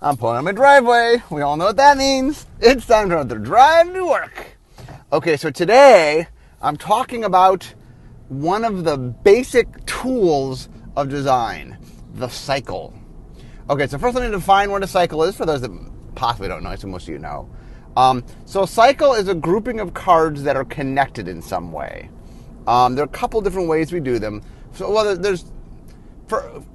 I'm pulling on my driveway. We all know what that means. It's time to drive to work. Okay, so today I'm talking about one of the basic tools of design, the cycle. Okay, so first let me define what a cycle is for those that possibly don't know. I assume most of you know. Um, so a cycle is a grouping of cards that are connected in some way. Um, there are a couple different ways we do them. So, well, there's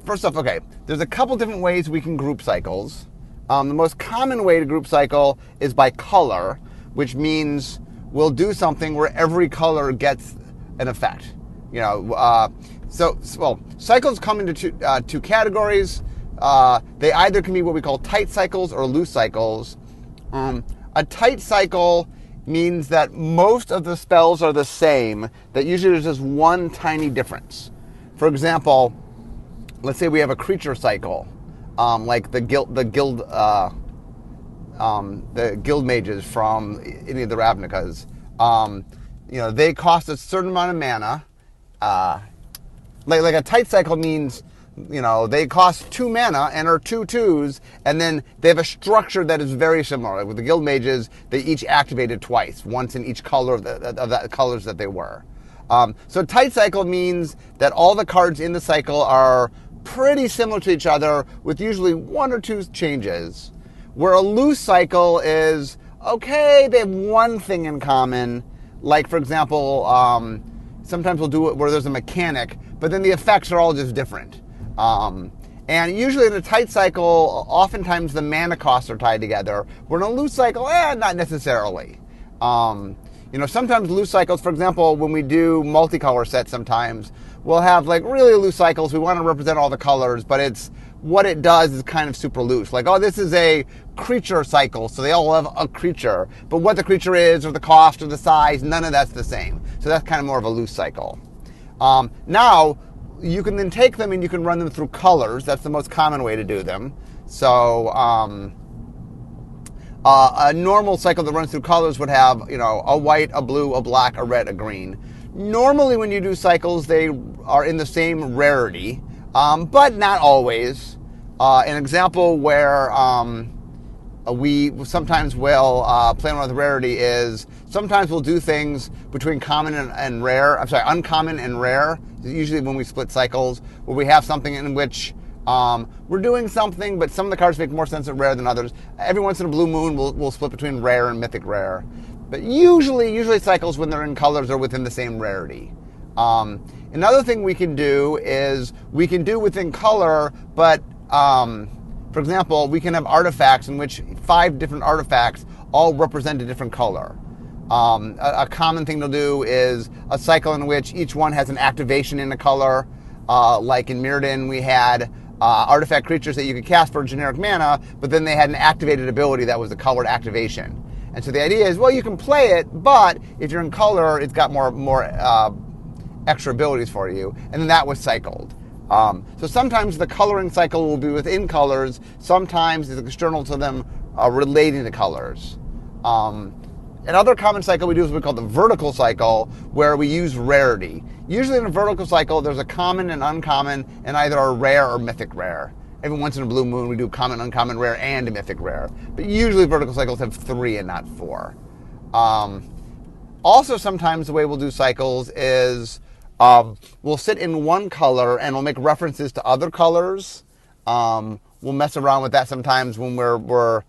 first off, okay, there's a couple different ways we can group cycles. Um, the most common way to group cycle is by color, which means we'll do something where every color gets an effect. You know, uh, so well, cycles come into two, uh, two categories. Uh, they either can be what we call tight cycles or loose cycles. Um, a tight cycle means that most of the spells are the same. That usually there's just one tiny difference. For example, let's say we have a creature cycle um, like the guild, the guild, uh, um, the guild mages from any of the Ravnicas. Um, you know, they cost a certain amount of mana. Uh, like like a tight cycle means, you know, they cost two mana and are two twos, and then they have a structure that is very similar. Like with the guild mages, they each activated twice, once in each color of the of the colors that they were. Um, so tight cycle means that all the cards in the cycle are pretty similar to each other with usually one or two changes. Where a loose cycle is okay, they have one thing in common. Like, for example, um, sometimes we'll do it where there's a mechanic, but then the effects are all just different. Um, and usually in a tight cycle, oftentimes the mana costs are tied together. Where in a loose cycle, eh, not necessarily. Um, you know, sometimes loose cycles, for example, when we do multicolor sets, sometimes we'll have like really loose cycles. We want to represent all the colors, but it's what it does is kind of super loose. Like, oh, this is a creature cycle, so they all have a creature. But what the creature is, or the cost, or the size, none of that's the same. So that's kind of more of a loose cycle. Um, now, you can then take them and you can run them through colors. That's the most common way to do them. So, um, uh, a normal cycle that runs through colors would have, you know, a white, a blue, a black, a red, a green. Normally, when you do cycles, they are in the same rarity, um, but not always. Uh, an example where um, we sometimes will uh, play around with rarity is sometimes we'll do things between common and, and, rare. I'm sorry, uncommon and rare. Usually when we split cycles, where we have something in which um, we're doing something, but some of the cards make more sense at rare than others. Every once in a blue moon, we'll, we'll split between rare and mythic rare. But usually, usually cycles when they're in colors are within the same rarity. Um, another thing we can do is we can do within color, but um, for example, we can have artifacts in which five different artifacts all represent a different color. Um, a, a, common thing to do is a cycle in which each one has an activation in a color. Uh, like in Mirrodin, we had uh, artifact creatures that you could cast for generic mana, but then they had an activated ability that was a colored activation. And so the idea is, well, you can play it, but if you're in color, it's got more more uh, extra abilities for you. And then that was cycled. Um, so sometimes the coloring cycle will be within colors. Sometimes it's external to them, uh, relating to colors. Um, another common cycle we do is what we call the vertical cycle, where we use rarity. Usually in a vertical cycle, there's a common and uncommon, and either a rare or mythic rare. Every once in a blue moon, we do common, uncommon, rare, and mythic rare. But usually vertical cycles have three and not four. Um, also, sometimes the way we'll do cycles is um, we'll sit in one color and we'll make references to other colors. Um, we'll mess around with that sometimes when we're, we're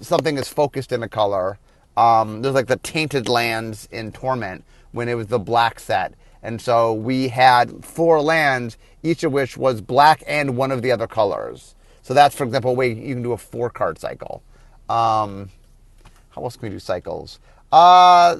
something is focused in a color. Um, there's like the tainted lands in Torment when it was the black set. And so we had four lands, each of which was black and one of the other colors. So that's, for example, a way you can do a four card cycle. Um, how else can we do cycles? Uh,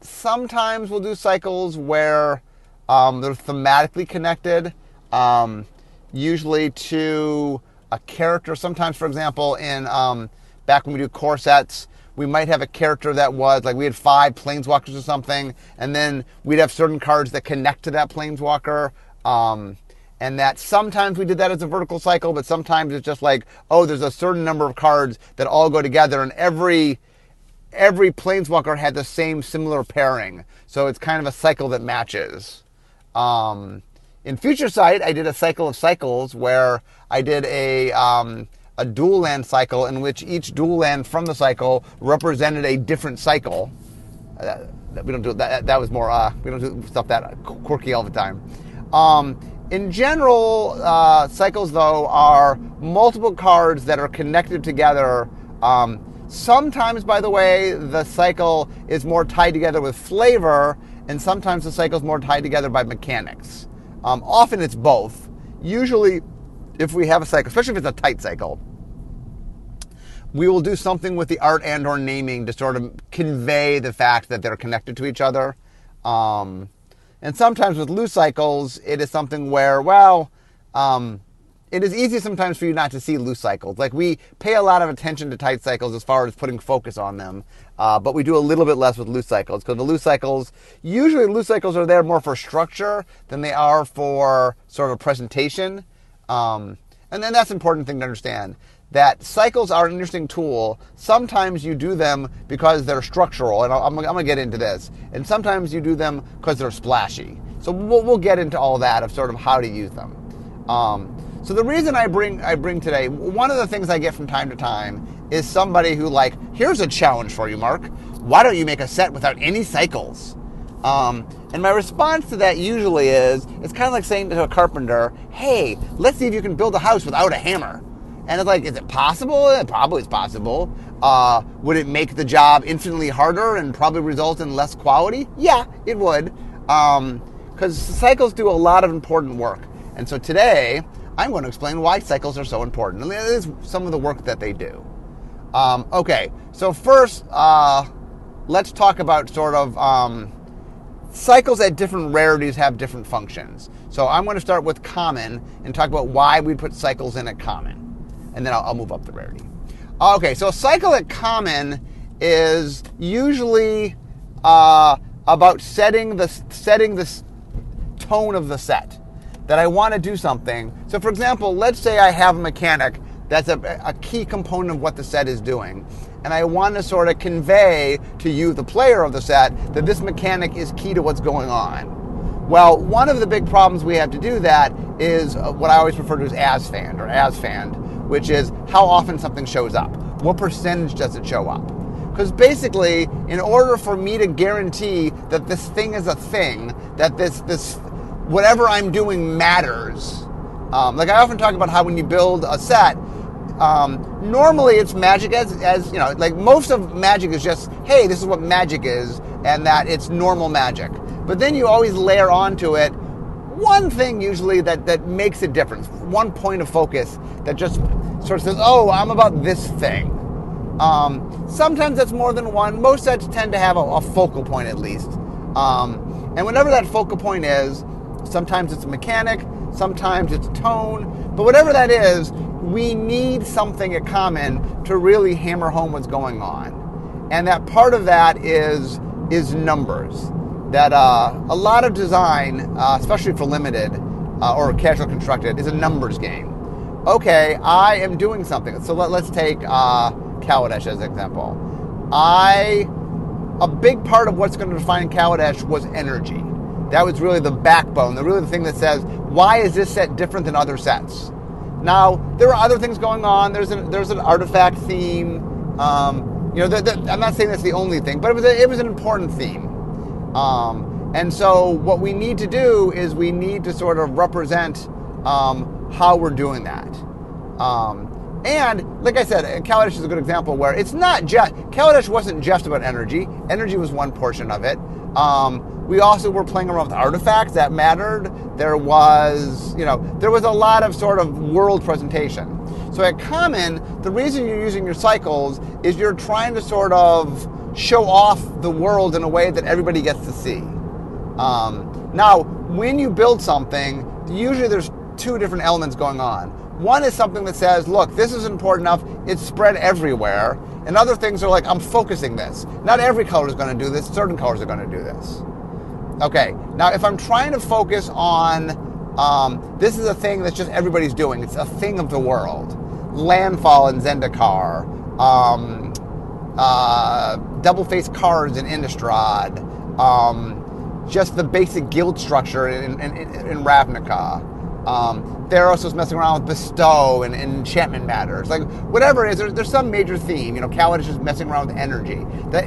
sometimes we'll do cycles where um, they're thematically connected, um, usually to a character. Sometimes, for example, in um, back when we do core sets, we might have a character that was like we had five planeswalkers or something, and then we'd have certain cards that connect to that planeswalker. Um, and that sometimes we did that as a vertical cycle, but sometimes it's just like, oh, there's a certain number of cards that all go together, and every every planeswalker had the same similar pairing, so it's kind of a cycle that matches. Um, in Future Sight, I did a cycle of cycles where I did a um, a dual land cycle in which each dual land from the cycle represented a different cycle. Uh, we don't do that. That was more. Uh, we don't do stuff that quirky all the time. Um, in general, uh, cycles though are multiple cards that are connected together. Um, sometimes, by the way, the cycle is more tied together with flavor, and sometimes the cycle is more tied together by mechanics. Um, often it's both. Usually, if we have a cycle, especially if it's a tight cycle, we will do something with the art and or naming to sort of convey the fact that they're connected to each other. Um, and sometimes with loose cycles, it is something where, well, um, it is easy sometimes for you not to see loose cycles. Like we pay a lot of attention to tight cycles as far as putting focus on them, uh, but we do a little bit less with loose cycles because the loose cycles, usually loose cycles are there more for structure than they are for sort of a presentation. Um, and then that's an important thing to understand that cycles are an interesting tool. Sometimes you do them because they're structural, and I'm, I'm going to get into this. And sometimes you do them because they're splashy. So we'll, we'll, get into all that of sort of how to use them. Um, so the reason I bring I bring today, one of the things I get from time to time is somebody who like, here's a challenge for you, Mark. Why don't you make a set without any cycles? Um, and my response to that usually is, it's kind of like saying to a carpenter, hey, let's see if you can build a house without a hammer. And it's like, is it possible? It probably is possible. Uh, would it make the job infinitely harder and probably result in less quality? Yeah, it would. Because um, cycles do a lot of important work. And so today, I'm going to explain why cycles are so important. And this is some of the work that they do. Um, okay, so first, uh, let's talk about sort of um, cycles at different rarities have different functions. So I'm going to start with common and talk about why we put cycles in at common and then I'll, I'll move up the rarity. Okay, so a cycle at common is usually uh, about setting the setting the tone of the set. That I want to do something. So, for example, let's say I have a mechanic that's a, a key component of what the set is doing, and I want to sort of convey to you, the player of the set, that this mechanic is key to what's going on. Well, one of the big problems we have to do that is uh, what I always refer to as as fanned or as fanned which is how often something shows up. What percentage does it show up? Because basically, in order for me to guarantee that this thing is a thing, that this this whatever I'm doing matters. Um, like I often talk about how when you build a set, um, normally it's magic as as you know, like most of magic is just hey, this is what magic is, and that it's normal magic. But then you always layer onto it one thing usually that, that makes a difference, one point of focus that just sort of says, oh, I'm about this thing. Um, sometimes that's more than one. Most sets tend to have a, a focal point at least. Um, and whatever that focal point is, sometimes it's a mechanic, sometimes it's a tone, but whatever that is, we need something in common to really hammer home what's going on. And that part of that is is numbers that uh, a lot of design, uh, especially for limited uh, or casual constructed, is a numbers game. Okay, I am doing something. So let, us take uh, Kaladesh as an example. I a big part of what's going to define Kaladesh was energy. That was really the backbone, the really the thing that says why is this set different than other sets. Now there are other things going on. There's an there's an artifact theme. Um, you know, the, the, I'm not saying that's the only thing, but it was a, it was an important theme. Um, and so what we need to do is we need to sort of represent um, how we're doing that. Um, and like I said, Kaladesh is a good example where it's not just Kaladesh wasn't just about energy. Energy was one portion of it. Um, we also were playing around with artifacts that mattered. There was, you know, there was a lot of sort of world presentation. So at Common, the reason you're using your cycles is you're trying to sort of show off the world in a way that everybody gets to see. Um, now, when you build something, usually there's two different elements going on. One is something that says, look, this is important enough, it's spread everywhere. And other things are like, I'm focusing this. Not every color is going to do this, certain colors are going to do this. Okay, now if I'm trying to focus on um, this is a thing that's just everybody's doing, it's a thing of the world. Landfall in Zendikar, um, uh, double faced cards in Innistrad, um, just the basic guild structure in, in, in Ravnica. Um, Theros was messing around with bestow and, and enchantment matters. Like whatever it is, there's, there's some major theme. You know, Kaladesh is messing around with energy. That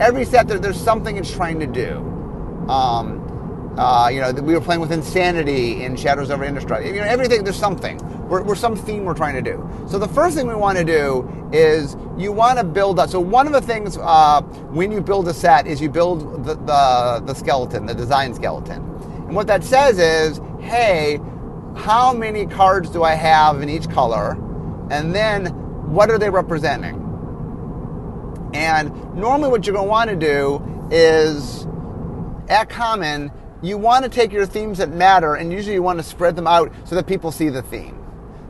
every set there, there's something it's trying to do. Um, uh, you know, we were playing with insanity in Shadows over Innistrad. You know, everything there's something. We're, we're, some theme we're trying to do. So the first thing we want to do is you want to build up. So one of the things uh, when you build a set is you build the, the the skeleton, the design skeleton, and what that says is, hey, how many cards do I have in each color, and then what are they representing? And normally, what you're going to want to do is at common you want to take your themes that matter and usually you want to spread them out so that people see the theme.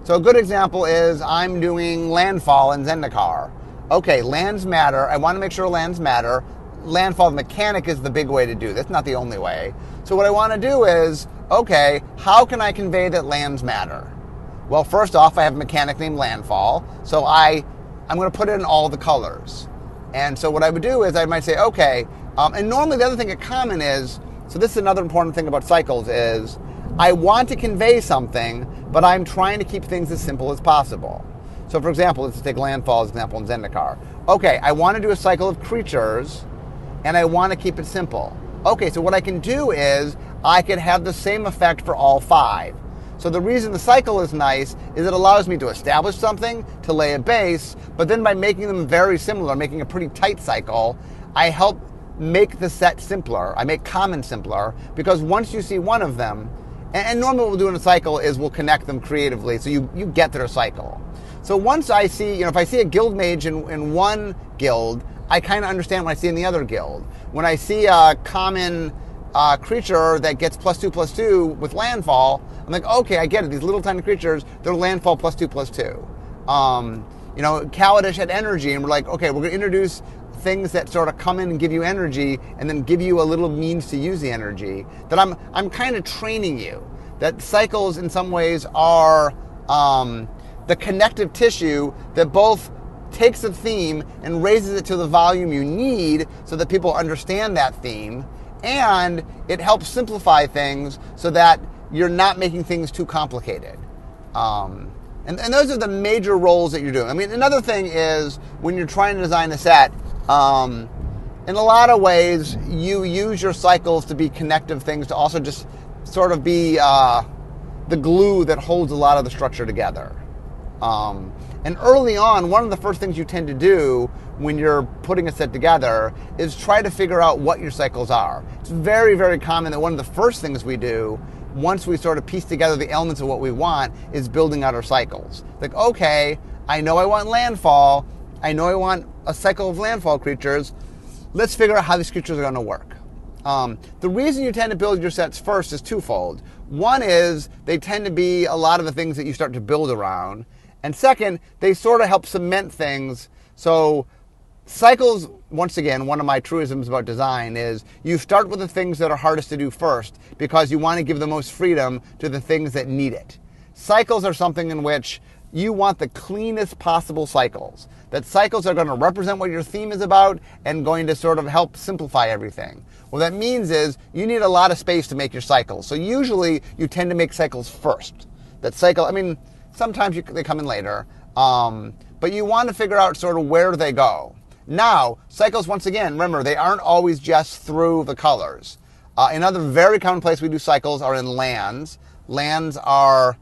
So a good example is I'm doing landfall in Zendikar. Okay, lands matter. I want to make sure lands matter. Landfall mechanic is the big way to do this, not the only way. So what I want to do is, okay, how can I convey that lands matter? Well, first off, I have a mechanic named landfall, so I I'm going to put it in all the colors. And so what I would do is I might say, okay, um, and normally the other thing at common is so this is another important thing about cycles is I want to convey something, but I'm trying to keep things as simple as possible. So for example, let's take landfall as example in Zendikar. Okay, I want to do a cycle of creatures and I want to keep it simple. Okay, so what I can do is I could have the same effect for all five. So the reason the cycle is nice is it allows me to establish something, to lay a base, but then by making them very similar, making a pretty tight cycle, I help make the set simpler. I make common simpler because once you see one of them, and, normally what we'll do in a cycle is we'll connect them creatively so you, you get their cycle. So once I see, you know, if I see a guild mage in, in one guild, I kind of understand what I see in the other guild. When I see a common uh, creature that gets plus two plus two with landfall, I'm like, okay, I get it. These little tiny creatures, they're landfall plus two plus two. Um, you know, Kaladesh had energy, and we're like, okay, we're going to introduce things that sort of come in and give you energy and then give you a little means to use the energy that i'm i'm kind of training you. That cycles in some ways are um, the connective tissue that both takes a theme and raises it to the volume you need so that people understand that theme. And it helps simplify things so that you're not making things too complicated. Um, and, and those are the major roles that you're doing. I mean, another thing is when you're trying to design a set, um, in a lot of ways, you use your cycles to be connective things to also just sort of be uh, the glue that holds a lot of the structure together. Um, and early on, one of the first things you tend to do when you're putting a set together is try to figure out what your cycles are. It's very, very common that one of the first things we do once we sort of piece together the elements of what we want is building out our cycles. Like, okay, I know I want landfall. I know I want a cycle of landfall creatures. Let's figure out how these creatures are going to work. Um, the reason you tend to build your sets first is twofold. One is they tend to be a lot of the things that you start to build around. And second, they sort of help cement things. So cycles, once again, one of my truisms about design is you start with the things that are hardest to do first because you want to give the most freedom to the things that need it. Cycles are something in which you want the cleanest possible cycles. That cycles are going to represent what your theme is about and going to sort of help simplify everything. What that means is you need a lot of space to make your cycles. So usually you tend to make cycles first. That cycle, I mean, sometimes you, they come in later, um, but you want to figure out sort of where they go. Now, cycles, once again, remember, they aren't always just through the colors. Uh, another very common place we do cycles are in lands. Lands are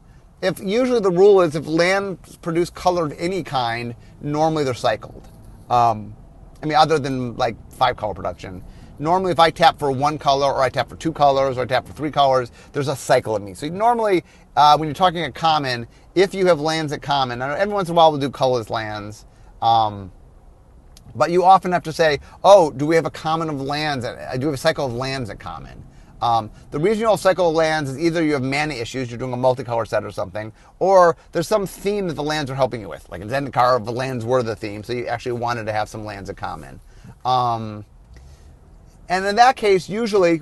if usually the rule is if lands produce color of any kind, normally they're cycled. Um, I mean, other than like five color production. Normally, if I tap for one color, or I tap for two colors, or I tap for three colors, there's a cycle in me. So normally, uh, when you're talking a common, if you have lands at common, every once in a while we'll do colorless lands. Um, but you often have to say, oh, do we have a common of lands? Uh, do we have a cycle of lands at common? Um, the regional cycle lands is either you have mana issues, you're doing a multicolor set or something, or there's some theme that the lands are helping you with. Like in Zendikar, the lands were the theme, so you actually wanted to have some lands in common. Um, and in that case, usually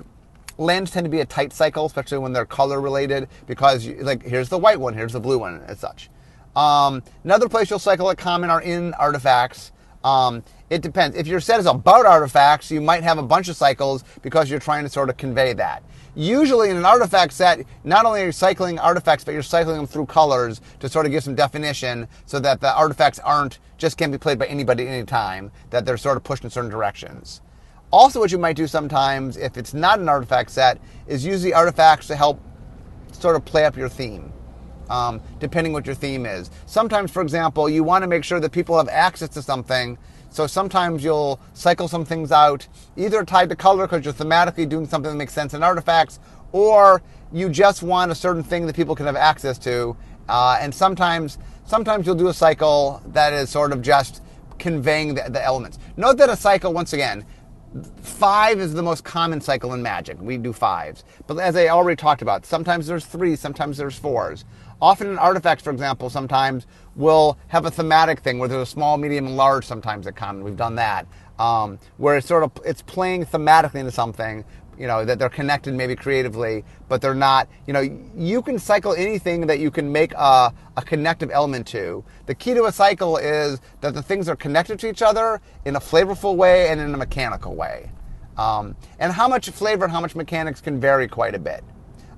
lands tend to be a tight cycle, especially when they're color related, because you, like here's the white one, here's the blue one, and such. Um, another place you'll cycle at common are in artifacts. Um, it depends. If your set is about artifacts, you might have a bunch of cycles because you're trying to sort of convey that. Usually in an artifact set, not only are you cycling artifacts, but you're cycling them through colors to sort of give some definition so that the artifacts aren't just can't be played by anybody at any time, that they're sort of pushed in certain directions. Also, what you might do sometimes, if it's not an artifact set, is use the artifacts to help sort of play up your theme. Um, depending what your theme is. Sometimes, for example, you want to make sure that people have access to something. So sometimes you'll cycle some things out, either tied to color because you're thematically doing something that makes sense in artifacts, or you just want a certain thing that people can have access to. Uh, and sometimes, sometimes you'll do a cycle that is sort of just conveying the, the elements. Note that a cycle, once again, five is the most common cycle in magic. We do fives. But as I already talked about, sometimes there's three, sometimes there's fours. Often in artifacts, for example, sometimes we'll have a thematic thing where there's a small, medium, and large sometimes at common. We've done that. Um, where it's sort of it's playing thematically into something, you know, that they're connected maybe creatively, but they're not, you know, you can cycle anything that you can make a, a connective element to. The key to a cycle is that the things are connected to each other in a flavorful way and in a mechanical way. Um, and how much flavor and how much mechanics can vary quite a bit.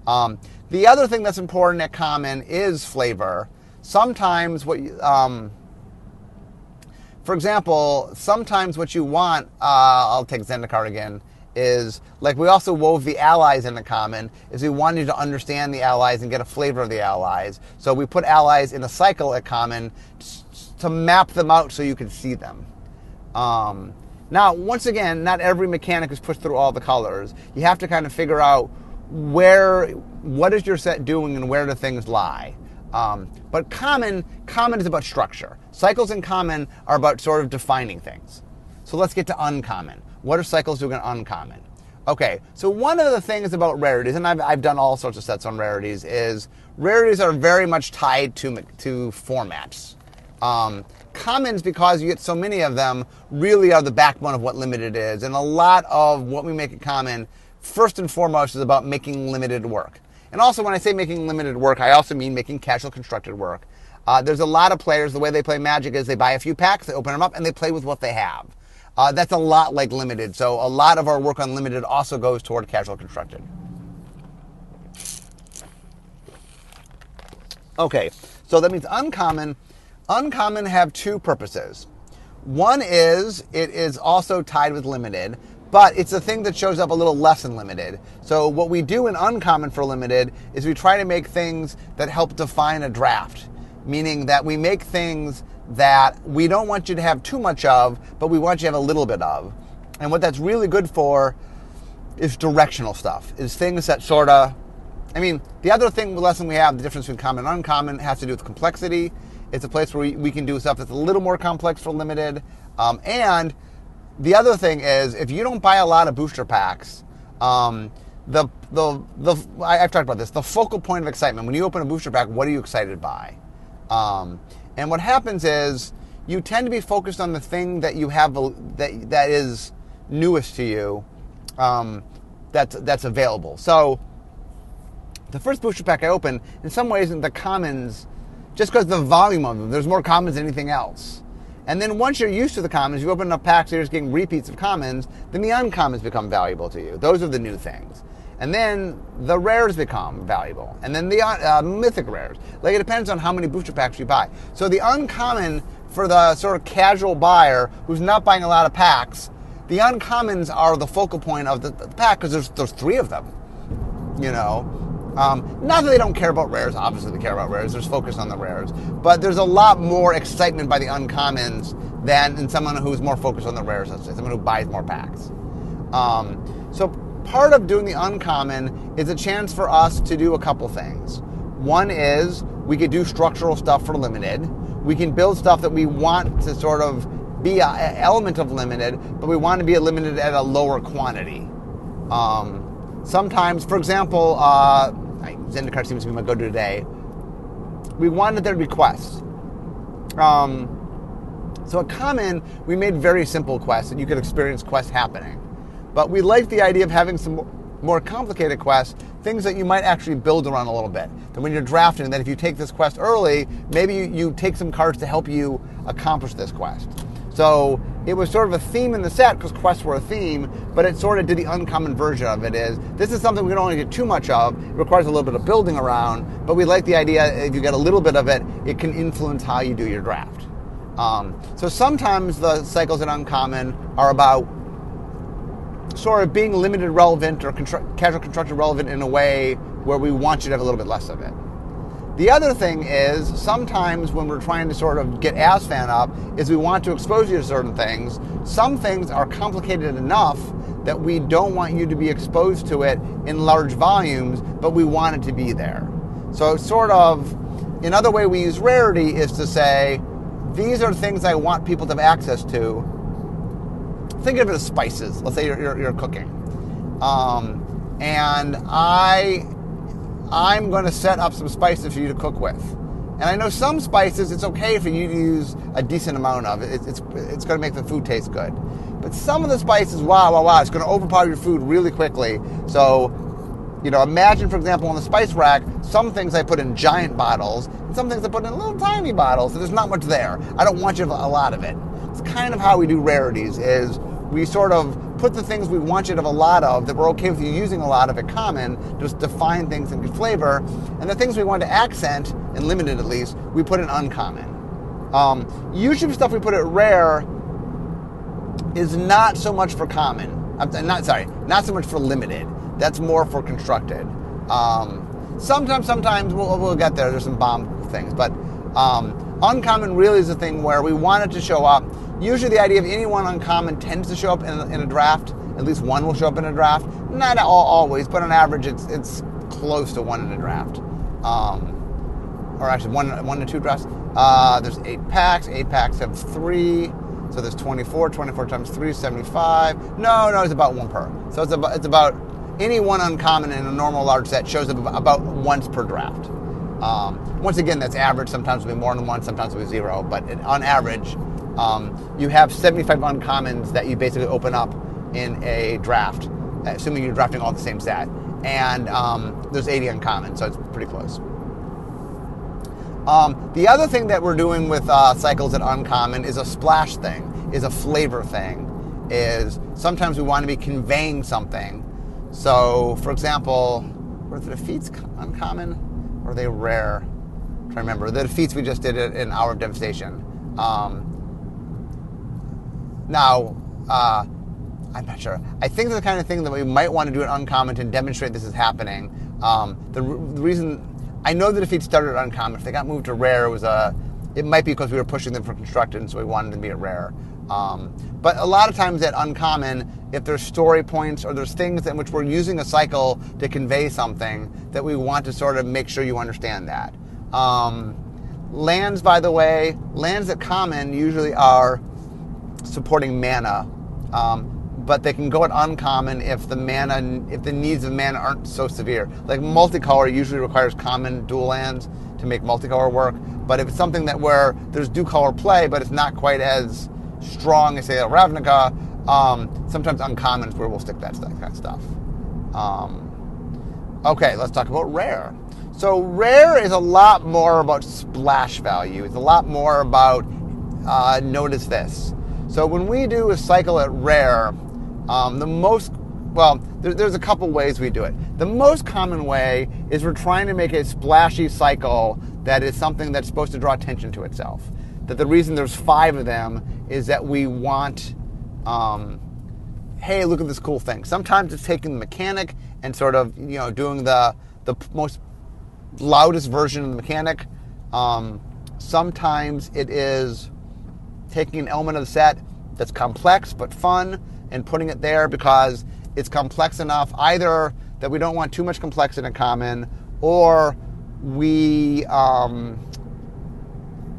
Um, the other thing that's important at common is flavor. Sometimes what, um, for example, sometimes what you want, uh, I'll take Zendikar again is like we also wove the allies into common is we wanted to understand the allies and get a flavor of the allies. So we put allies in a cycle at common to map them out so you can see them. Um, now once again not every mechanic is pushed through all the colors. You have to kind of figure out where what is your set doing and where do things lie um, but common common is about structure cycles in common are about sort of defining things so let's get to uncommon what are cycles doing in uncommon? Okay, so one of the things about rarities, and I've, I've done all sorts of sets on rarities, is rarities are very much tied to, to formats. Um, commons, because you get so many of them, really are the backbone of what limited is. And a lot of what we make it common, first and foremost, is about making limited work. And also, when I say making limited work, I also mean making casual constructed work. Uh, there's a lot of players, the way they play Magic is they buy a few packs, they open them up, and they play with what they have. Uh, that's a lot like limited. So a lot of our work on limited also goes toward casual constructed. Okay, so that means uncommon. Uncommon have two purposes. One is it is also tied with limited, but it's a thing that shows up a little less in limited. So what we do in uncommon for limited is we try to make things that help define a draft, meaning that we make things that we don't want you to have too much of, but we want you to have a little bit of. And what that's really good for is directional stuff, is things that sort of, I mean, the other thing, lesson we have, the difference between common and uncommon, has to do with complexity. It's a place where we, we can do stuff that's a little more complex for limited. Um, and the other thing is, if you don't buy a lot of booster packs, um, the, the, the, I, have talked about this, the focal point of excitement, when you open a booster pack, what are you excited by? Um, and what happens is you tend to be focused on the thing that you have that that is newest to you, um, that's that's available. So the first booster pack I opened, in some ways, in the commons, just because the volume of them, there's more commons than anything else. And then once you're used to the commons, you open up packs, you're just getting repeats of commons, then the uncommons become valuable to you. Those are the new things. And then the rares become valuable. And then the uh, mythic rares. Like it depends on how many booster packs you buy. So the uncommon for the sort of casual buyer who's not buying a lot of packs, the uncommons are the focal point of the, the pack because there's, there's three of them. You know? Um, not that they don't care about rares, obviously they care about rares, there's focus on the rares. But there's a lot more excitement by the uncommons than in someone who's more focused on the rares, someone who buys more packs. Um, so part of doing the uncommon is a chance for us to do a couple things. One is we could do structural stuff for limited. We can build stuff that we want to sort of be an element of limited, but we want to be limited at a lower quantity. Um, sometimes, for example, uh, Zendikar seems to be my go-to today. We wanted there to be quests. Um, so at Common, we made very simple quests, and you could experience quests happening. But we liked the idea of having some more complicated quests, things that you might actually build around a little bit. That when you're drafting, that if you take this quest early, maybe you, you take some cards to help you accomplish this quest. So it was sort of a theme in the set because quests were a theme, but it sort of did the uncommon version of it. Is this is something we don't want to get too much of? It requires a little bit of building around, but we like the idea if you get a little bit of it, it can influence how you do your draft. Um, so sometimes the cycles in uncommon are about sort of being limited relevant or constru- casual construction relevant in a way where we want you to have a little bit less of it. The other thing is sometimes when we're trying to sort of get as-fan up, is we want to expose you to certain things. Some things are complicated enough that we don't want you to be exposed to it in large volumes, but we want it to be there. So sort of another way we use rarity is to say, these are things I want people to have access to. Think of it as spices. Let's say you're, you're, you're cooking. Um, and I I'm going to set up some spices for you to cook with. And I know some spices, it's okay for you to use a decent amount of. It's, it's, going to make the food taste good. But some of the spices, wow, wow, wow, it's going to overpower your food really quickly. So, you know, imagine, for example, on the spice rack, some things I put in giant bottles, and some things I put in little tiny bottles, and there's not much there. I don't want you a lot of it. It's kind of how we do rarities, is we sort of put the things we want you to have a lot of that we're okay with you using a lot of at common, just define things in good flavor. And the things we want to accent, and limited at least, we put in uncommon. Um, usually stuff we put at rare is not so much for common. I'm not sorry, not so much for limited. That's more for constructed. Um, sometimes, sometimes we'll, we'll, get there. There's some bomb things, but um, uncommon really is a thing where we want it to show up Usually, the idea of any one uncommon tends to show up in a, in a draft. At least one will show up in a draft. Not all, always, but on average, it's it's close to one in a draft. Um, or actually, one one to two drafts. Uh, there's eight packs. Eight packs have three. So there's 24. 24 times 3 is 75. No, no, it's about one per. So it's about, it's about any one uncommon in a normal large set shows up about once per draft. Um, once again, that's average. Sometimes it'll be more than one, sometimes it'll be zero. But it, on average, um, you have 75 uncommons that you basically open up in a draft, assuming you're drafting all the same set. And um, there's 80 uncommons, so it's pretty close. Um, the other thing that we're doing with uh, cycles at uncommon is a splash thing, is a flavor thing. Is sometimes we want to be conveying something. So, for example, were the defeats uncommon or are they rare? I'm trying to remember. The defeats we just did in Hour of Devastation. Um, now, uh, I'm not sure. I think the kind of thing that we might want to do an uncommon to demonstrate this is happening. Um, the, the, reason I know that if he'd started at uncommon, if they got moved to rare, it was a. It might be because we were pushing them for constructed, and so we wanted them to be at rare. Um, but a lot of times at uncommon, if there's story points or there's things in which we're using a cycle to convey something, that we want to sort of make sure you understand that. Um, lands, by the way, lands at common usually are supporting mana, um, but they can go at uncommon if the mana, if the needs of mana aren't so severe. Like multicolor usually requires common dual lands to make multicolor work, but if it's something that where there's dual color play, but it's not quite as strong as say a Ravnica, um, sometimes uncommon is where we'll stick that, that kind of stuff. Um, okay, let's talk about rare. So rare is a lot more about splash value. It's a lot more about uh, notice this. So when we do a cycle at rare, um, the most well, there, there's a couple ways we do it. The most common way is we're trying to make a splashy cycle that is something that's supposed to draw attention to itself. That the reason there's five of them is that we want, um, hey, look at this cool thing. Sometimes it's taking the mechanic and sort of you know doing the the most loudest version of the mechanic. Um, sometimes it is taking an element of the set that's complex but fun and putting it there because it's complex enough either that we don't want too much complexity in common or we um,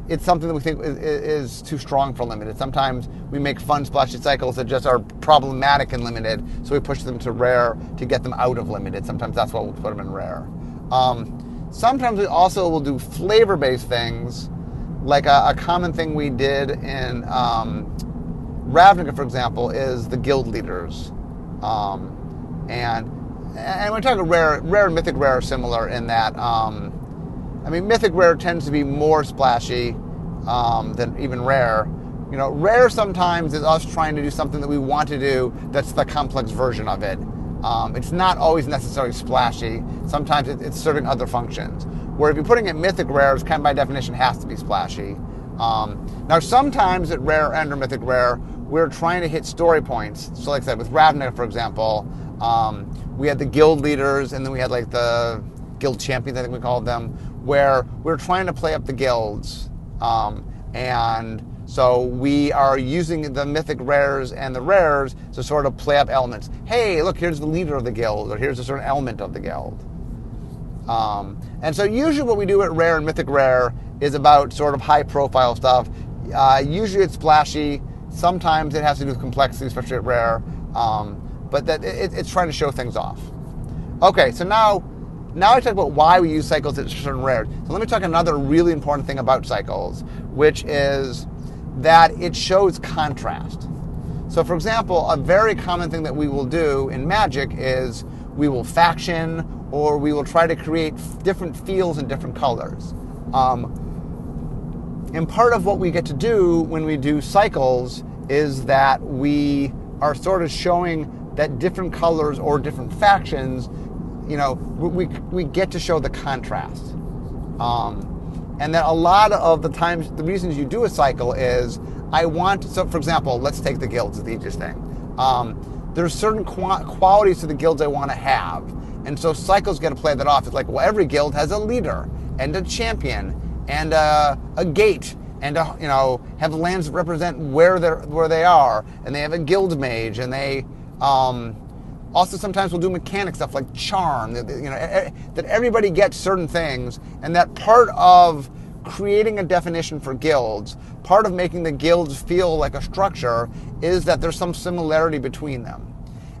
it's something that we think is, is, too strong for limited. Sometimes we make fun splashy cycles that just are problematic in limited, so we push them to rare to get them out of limited. Sometimes that's why we'll put them in rare. Um, sometimes we also will do flavor-based things, like a, a, common thing we did in um, Ravnica, for example, is the guild leaders, um, and and we're talking rare, rare mythic rare are similar in that. Um, I mean, mythic rare tends to be more splashy um, than even rare, You know, rare sometimes is us trying to do something that we want to do that's the complex version of it. Um, it's not always necessarily splashy. Sometimes it, it's serving other functions. Where if you're putting it mythic rares, kind of by definition has to be splashy. Um, now, sometimes at rare and or mythic rare, we're trying to hit story points. So, like I said, with Ravnica, for example, um, we had the guild leaders, and then we had like the guild champions, I think we called them, where we're trying to play up the guilds. Um, and so we are using the mythic rares and the rares to sort of play up elements. Hey, look, here's the leader of the guild, or here's a certain element of the guild. Um, and so usually what we do at rare and mythic rare is about sort of high profile stuff. Uh, usually it's splashy. Sometimes it has to do with complexity, especially at rare. Um, but that it, it's trying to show things off. Okay, so now now I talk about why we use cycles at certain rares. So let me talk another really important thing about cycles, which is that it shows contrast. So, for example, a very common thing that we will do in Magic is we will faction or we will try to create different feels and different colors. Um, and part of what we get to do when we do cycles is that we are sort of showing that different colors or different factions, you know, we, we get to show the contrast. Um, and that a lot of the times, the reasons you do a cycle is I want, so for example, let's take the guilds, the easiest thing. Um, there's certain qu- qualities to the guilds I want to have. And so cycles get to play that off. It's like, well, every guild has a leader and a champion and a, a gate and a, you know have lands that represent where they where they are. And they have a guild mage and they um, also sometimes we'll do mechanic stuff like charm you know that everybody gets certain things. And that part of creating a definition for guilds part of making the guilds feel like a structure is that there's some similarity between them.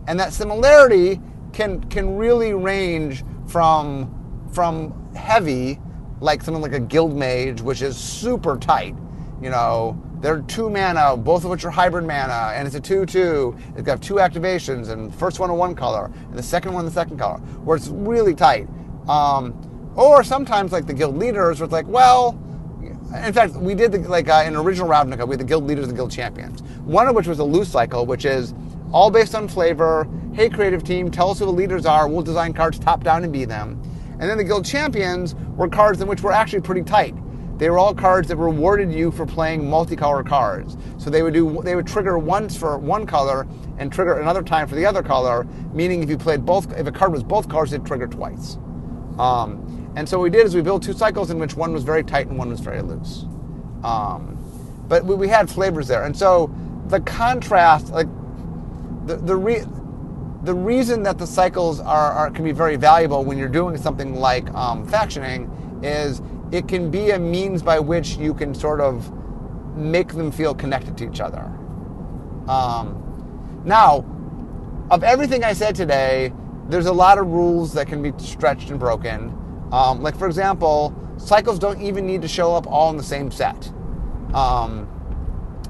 And that similarity can can really range from from heavy like something like a guild mage which is super tight. You know they're two mana both of which are hybrid mana and it's a 2-2 it's got two activations and first one in one color and the second one in the second color where it's really tight. Um, or sometimes like the guild leaders where it's like well in fact, we did the, like uh, in original Ravnica, we had the guild leaders and guild champions. One of which was a loose cycle, which is all based on flavor. Hey, creative team, tell us who the leaders are. We'll design cards top down and be them. And then the guild champions were cards in which were actually pretty tight. They were all cards that rewarded you for playing multicolor cards. So they would do they would trigger once for one color and trigger another time for the other color. Meaning, if you played both, if a card was both colors, it'd trigger twice. Um, and so what we did is we built two cycles in which one was very tight and one was very loose. Um, but we, we had flavors there, and so the contrast, like the the re- the reason that the cycles are, are, can be very valuable when you're doing something like um, factioning is it can be a means by which you can sort of make them feel connected to each other. Um, now, of everything I said today, there's a lot of rules that can be stretched and broken. Um, like for example, cycles don't even need to show up all in the same set. Um,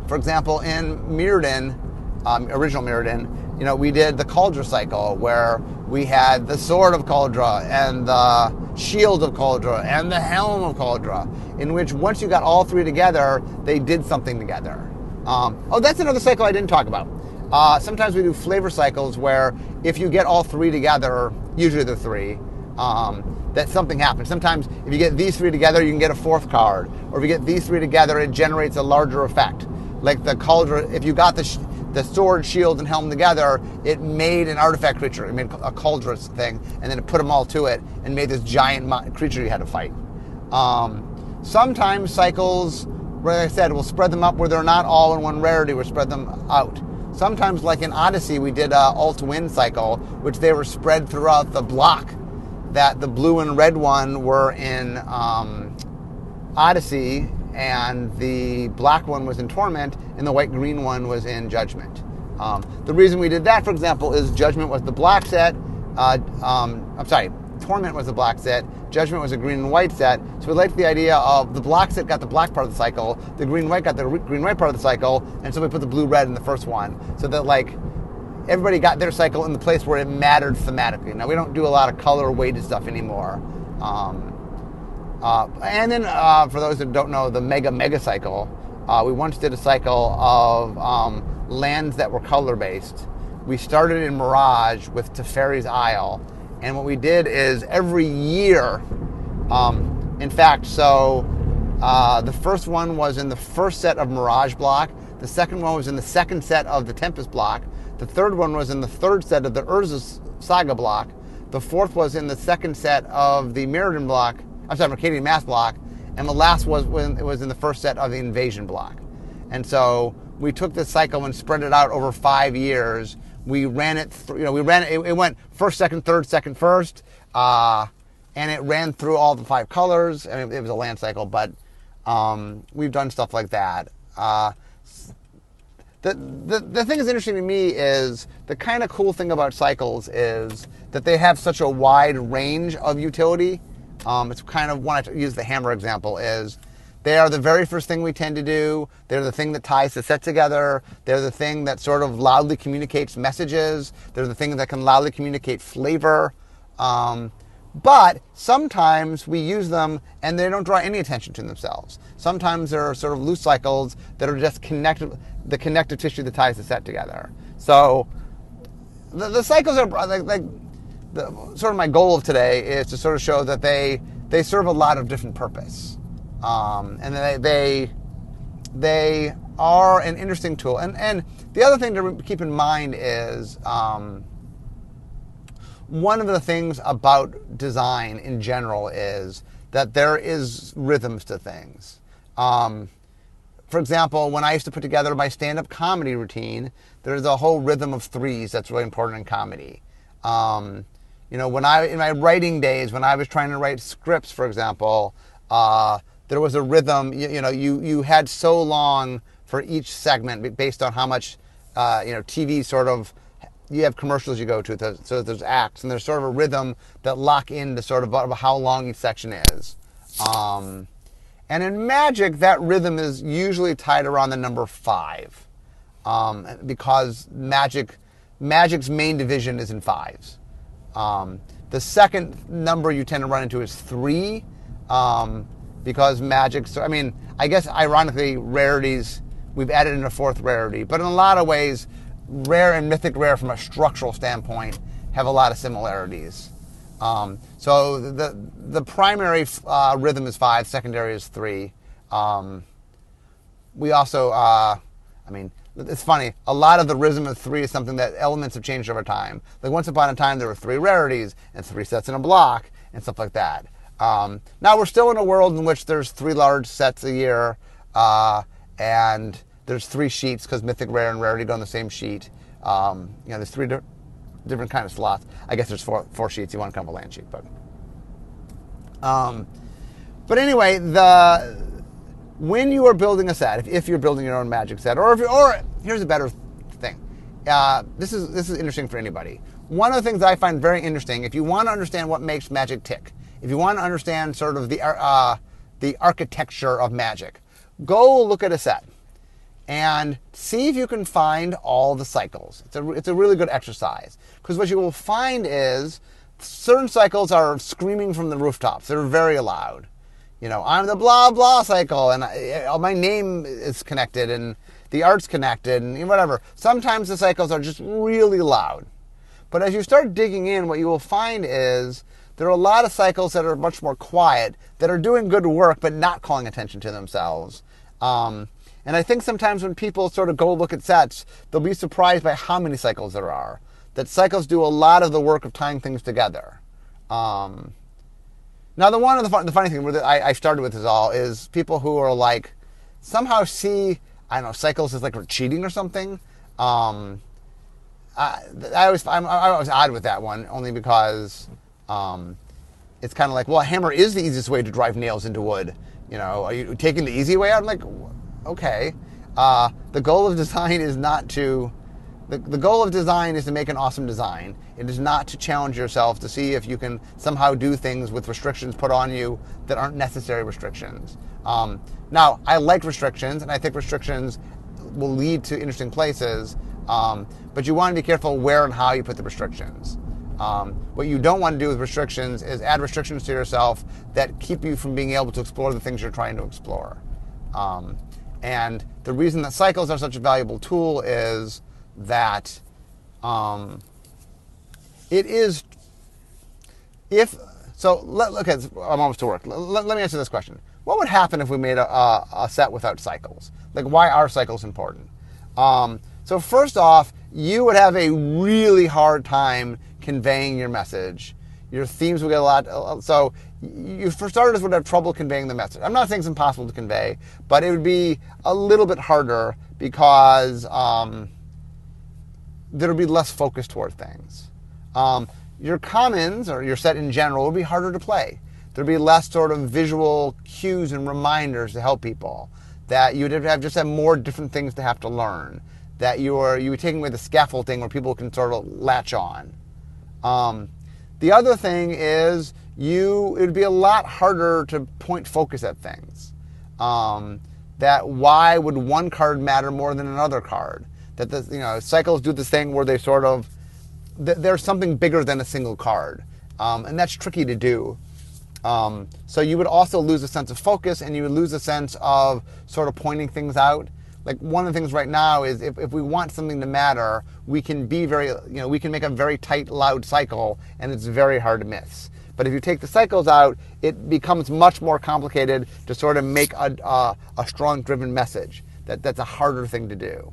for example, in Mirrodin, um, original Mirrodin, you know, we did the Kaldra cycle where we had the sword of Kaldra and the shield of Kaldra and the helm of Kaldra, in which once you got all three together, they did something together. Um, oh, that's another cycle I didn't talk about. Uh, sometimes we do flavor cycles where if you get all three together, usually the three, um, that something happens. Sometimes if you get these three together, you can get a fourth card, or if you get these three together, it generates a larger effect. Like the Kaldra, if you got the sh- the sword, shield, and helm together, it made an artifact creature. It made a Kaldra thing, and then it put them all to it and made this giant mo- creature you had to fight. Um, sometimes cycles, like I said, we'll spread them up where they're not all in one rarity. We'll spread them out. Sometimes, like in Odyssey, we did a alt win cycle, which they were spread throughout the block. That the blue and red one were in um, Odyssey, and the black one was in Torment, and the white green one was in Judgment. Um, the reason we did that, for example, is Judgment was the black set. Uh, um, I'm sorry, Torment was the black set. Judgment was a green and white set. So we liked the idea of the black set got the black part of the cycle, the green white got the green white part of the cycle, and so we put the blue red in the first one, so that like everybody got their cycle in the place where it mattered thematically. Now we don't do a lot of color weighted stuff anymore. Um, uh, and then, uh, for those that don't know, the Mega Mega Cycle, Uh, we once did a cycle of um, lands that were color based. We started in Mirage with Teferi's Isle, and what we did is every year, um, in fact, so uh, the first one was in the first set of Mirage block. The second one was in the second set of the Tempest block. The third one was in the third set of the Urza Saga block. The fourth was in the second set of the Mirrodin block. I'm sorry, Mercadian Masques block. And the last was when it was in the first set of the Invasion block. And so we took this cycle and spread it out over five years. We ran it, through, you know, we ran it, it went first, second, third, second, first. Uh, and it ran through all the five colors. I mean, it was a land cycle, but um, we've done stuff like that. Uh, the, the, the thing that's interesting to me is the kind of cool thing about cycles is that they have such a wide range of utility. Um, it's kind of when I use the hammer example is they are the very first thing we tend to do. They're the thing that ties the set together. They're the thing that sort of loudly communicates messages. They're the thing that can loudly communicate flavor. Um, but sometimes we use them and they don't draw any attention to themselves. Sometimes there are sort of loose cycles that are just connected, the connective tissue that ties the set together. So the, the cycles are like, like the, sort of my goal of today is to sort of show that they they serve a lot of different purpose, um, and they, they they are an interesting tool. And and the other thing to keep in mind is. Um, one of the things about design in general is that there is rhythms to things. Um, for example, when I used to put together my stand-up comedy routine, there's a whole rhythm of threes that's really important in comedy. Um, you know, when I in my writing days, when I was trying to write scripts, for example, uh, there was a rhythm. You, you, know, you you had so long for each segment based on how much uh, you know TV sort of you have commercials you go to, so there's acts, and there's sort of a rhythm that lock into sort of how long each section is. Um, and in Magic, that rhythm is usually tied around the number five, um, because Magic, Magic's main division is in fives. Um, the second number you tend to run into is three, um, because Magic. So I mean, I guess ironically, rarities we've added in a fourth rarity, but in a lot of ways rare and mythic rare from a structural standpoint have a lot of similarities. Um, so the the primary uh, rhythm is five, secondary is three. Um, we also, uh, I mean, it's funny. A lot of the rhythm of three is something that elements have changed over time. Like once upon a time, there were three rarities and three sets in a block and stuff like that. Um, now we're still in a world in which there's three large sets a year, uh, and there's three sheets because Mythic Rare and Rarity go on the same sheet. Um, you know, there's three di- different kind of slots. I guess there's four, four sheets. You want to come a land sheet, but um, but anyway, the when you are building a set, if, if you're building your own Magic set, or if or here's a better thing. Uh, this is this is interesting for anybody. One of the things I find very interesting, if you want to understand what makes Magic tick, if you want to understand sort of the uh, the architecture of Magic, go look at a set and see if you can find all the cycles. It's a, it's a really good exercise because what you will find is certain cycles are screaming from the rooftops. They're very loud. You know, I'm the blah blah cycle, and I, my name is connected, and the art's connected, and whatever. Sometimes the cycles are just really loud. But as you start digging in, what you will find is there are a lot of cycles that are much more quiet, that are doing good work, but not calling attention to themselves. Um, and I think sometimes when people sort of go look at sets, they'll be surprised by how many cycles there are. That cycles do a lot of the work of tying things together. Um, now, the one of the, fun, the funny thing that I, I started with is all is people who are like somehow see I don't know cycles as like cheating or something. Um, I, I always I'm, I was odd with that one only because um, it's kind of like well, a hammer is the easiest way to drive nails into wood. You know, are you taking the easy way out? I'm like, okay. Uh, the goal of design is not to. The, the goal of design is to make an awesome design. It is not to challenge yourself to see if you can somehow do things with restrictions put on you that aren't necessary restrictions. Um, now, I like restrictions, and I think restrictions will lead to interesting places, um, but you want to be careful where and how you put the restrictions. Um, what you don't want to do with restrictions is add restrictions to yourself that keep you from being able to explore the things you're trying to explore. Um, And the reason that cycles are such a valuable tool is that um, it is if so. Let, okay, I'm almost to work. Let, let, me answer this question: What would happen if we made a, a, a set without cycles? Like, why are cycles important? Um, so first off, you would have a really hard time conveying your message. Your themes would get a lot. So you, for starters, would have trouble conveying the message. I'm not saying it's impossible to convey, but it would be a little bit harder because um, there would be less focus toward things. Um, your commons or your set in general would be harder to play. There'd be less sort of visual cues and reminders to help people. That you would have just have more different things to have to learn. That you are you were taking away the scaffolding where people can sort of latch on. Um, the other thing is you it would be a lot harder to point focus at things. Um, that why would one card matter more than another card? That the you know cycles do this thing where they sort of there's something bigger than a single card, um, and that's tricky to do. Um, so you would also lose a sense of focus, and you would lose a sense of sort of pointing things out. Like one of the things right now is if, if we want something to matter, we can be very you know we can make a very tight, loud cycle, and it's very hard to miss. But if you take the cycles out, it becomes much more complicated to sort of make a, a, a strong driven message. That, that's a harder thing to do.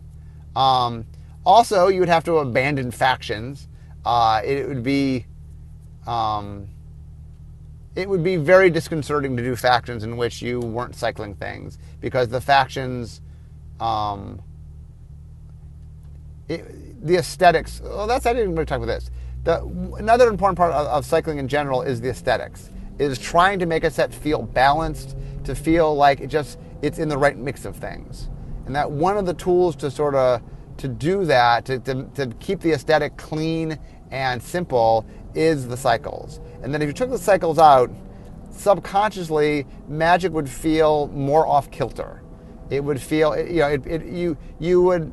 Um, also, you would have to abandon factions. Uh, it would be um, it would be very disconcerting to do factions in which you weren't cycling things because the factions um, it, the aesthetics well that's i didn't really talk about this the, another important part of, of cycling in general is the aesthetics. Is trying to make a set feel balanced, to feel like it just it's in the right mix of things, and that one of the tools to sort of to do that to, to, to keep the aesthetic clean and simple is the cycles. And then if you took the cycles out, subconsciously magic would feel more off kilter. It would feel you know it, it, you you would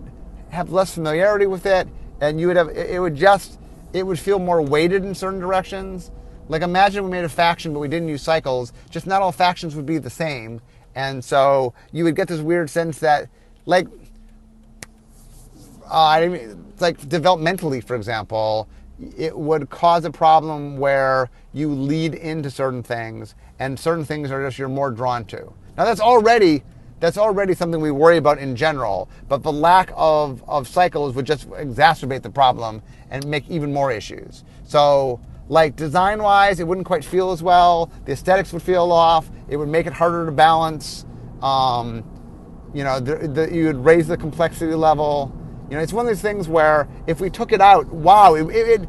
have less familiarity with it, and you would have it would just it would feel more weighted in certain directions. Like imagine we made a faction but we didn't use cycles, just not all factions would be the same. And so you would get this weird sense that like uh, I mean, like developmentally, for example, it would cause a problem where you lead into certain things, and certain things are just you're more drawn to. Now that's already that's already something we worry about in general, but the lack of, of cycles would just exacerbate the problem and make even more issues. So, like design wise, it wouldn't quite feel as well. The aesthetics would feel off. It would make it harder to balance. Um, you know, the, the, you would raise the complexity level. You know, it's one of those things where if we took it out, wow, it, it, it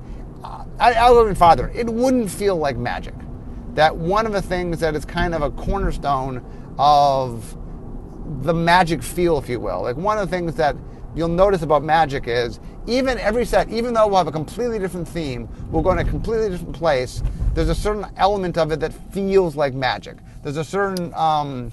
I, I'll go even. It wouldn't feel like magic. That one of the things that is kind of a cornerstone of the magic feel, if you will. Like one of the things that you'll notice about magic is even every set, even though we'll have a completely different theme, we'll go in a completely different place. There's a certain element of it that feels like magic. There's a certain um,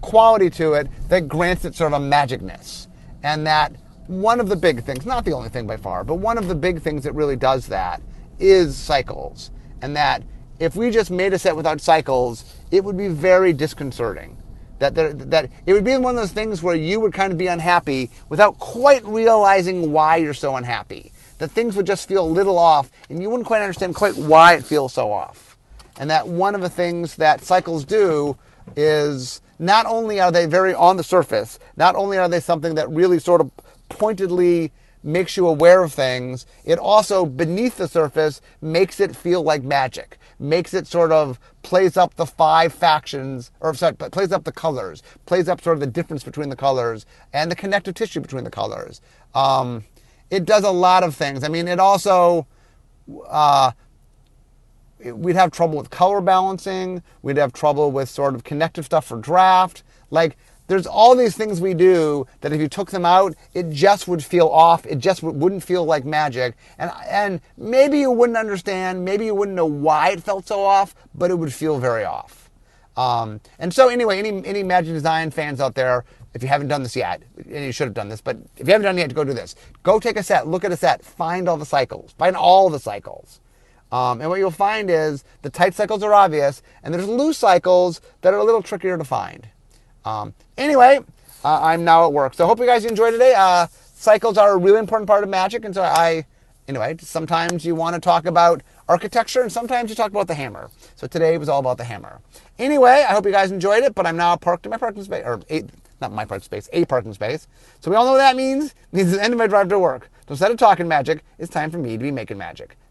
quality to it that grants it sort of a magicness, and that one of the big things, not the only thing by far, but one of the big things that really does that is cycles, and that if we just made a set without cycles, it would be very disconcerting that, there, that it would be one of those things where you would kind of be unhappy without quite realizing why you're so unhappy. That things would just feel a little off, and you wouldn't quite understand quite why it feels so off. And that one of the things that cycles do is not only are they very on the surface, not only are they something that really sort of pointedly makes you aware of things, it also, beneath the surface, makes it feel like magic. Makes it sort of plays up the five factions, or sorry, plays up the colors, plays up sort of the difference between the colors and the connective tissue between the colors. Um, it does a lot of things. I mean, it also, uh, we'd have trouble with color balancing. We'd have trouble with sort of connective stuff for draft. Like, there's all these things we do that if you took them out, it just would feel off. It just wouldn't feel like magic. And, and maybe you wouldn't understand, maybe you wouldn't know why it felt so off, but it would feel very off. Um, and so anyway, any, any Magic Design fans out there, if you haven't done this yet, and you should have done this, but if you haven't done it yet, go do this. Go take a set, look at a set, find all the cycles, find all the cycles. Um, and what you'll find is the tight cycles are obvious, and there's loose cycles that are a little trickier to find. Um, anyway, uh, I'm now at work. So I hope you guys enjoyed today. Uh, cycles are a really important part of magic, and so I, anyway, sometimes you want to talk about architecture, and sometimes you talk about the hammer. So today was all about the hammer. Anyway, I hope you guys enjoyed it. But I'm now parked in my parking space, or not my parking space, a parking space. So we all know what that means. It means the end of my drive to work. So instead of talking magic, it's time for me to be making magic.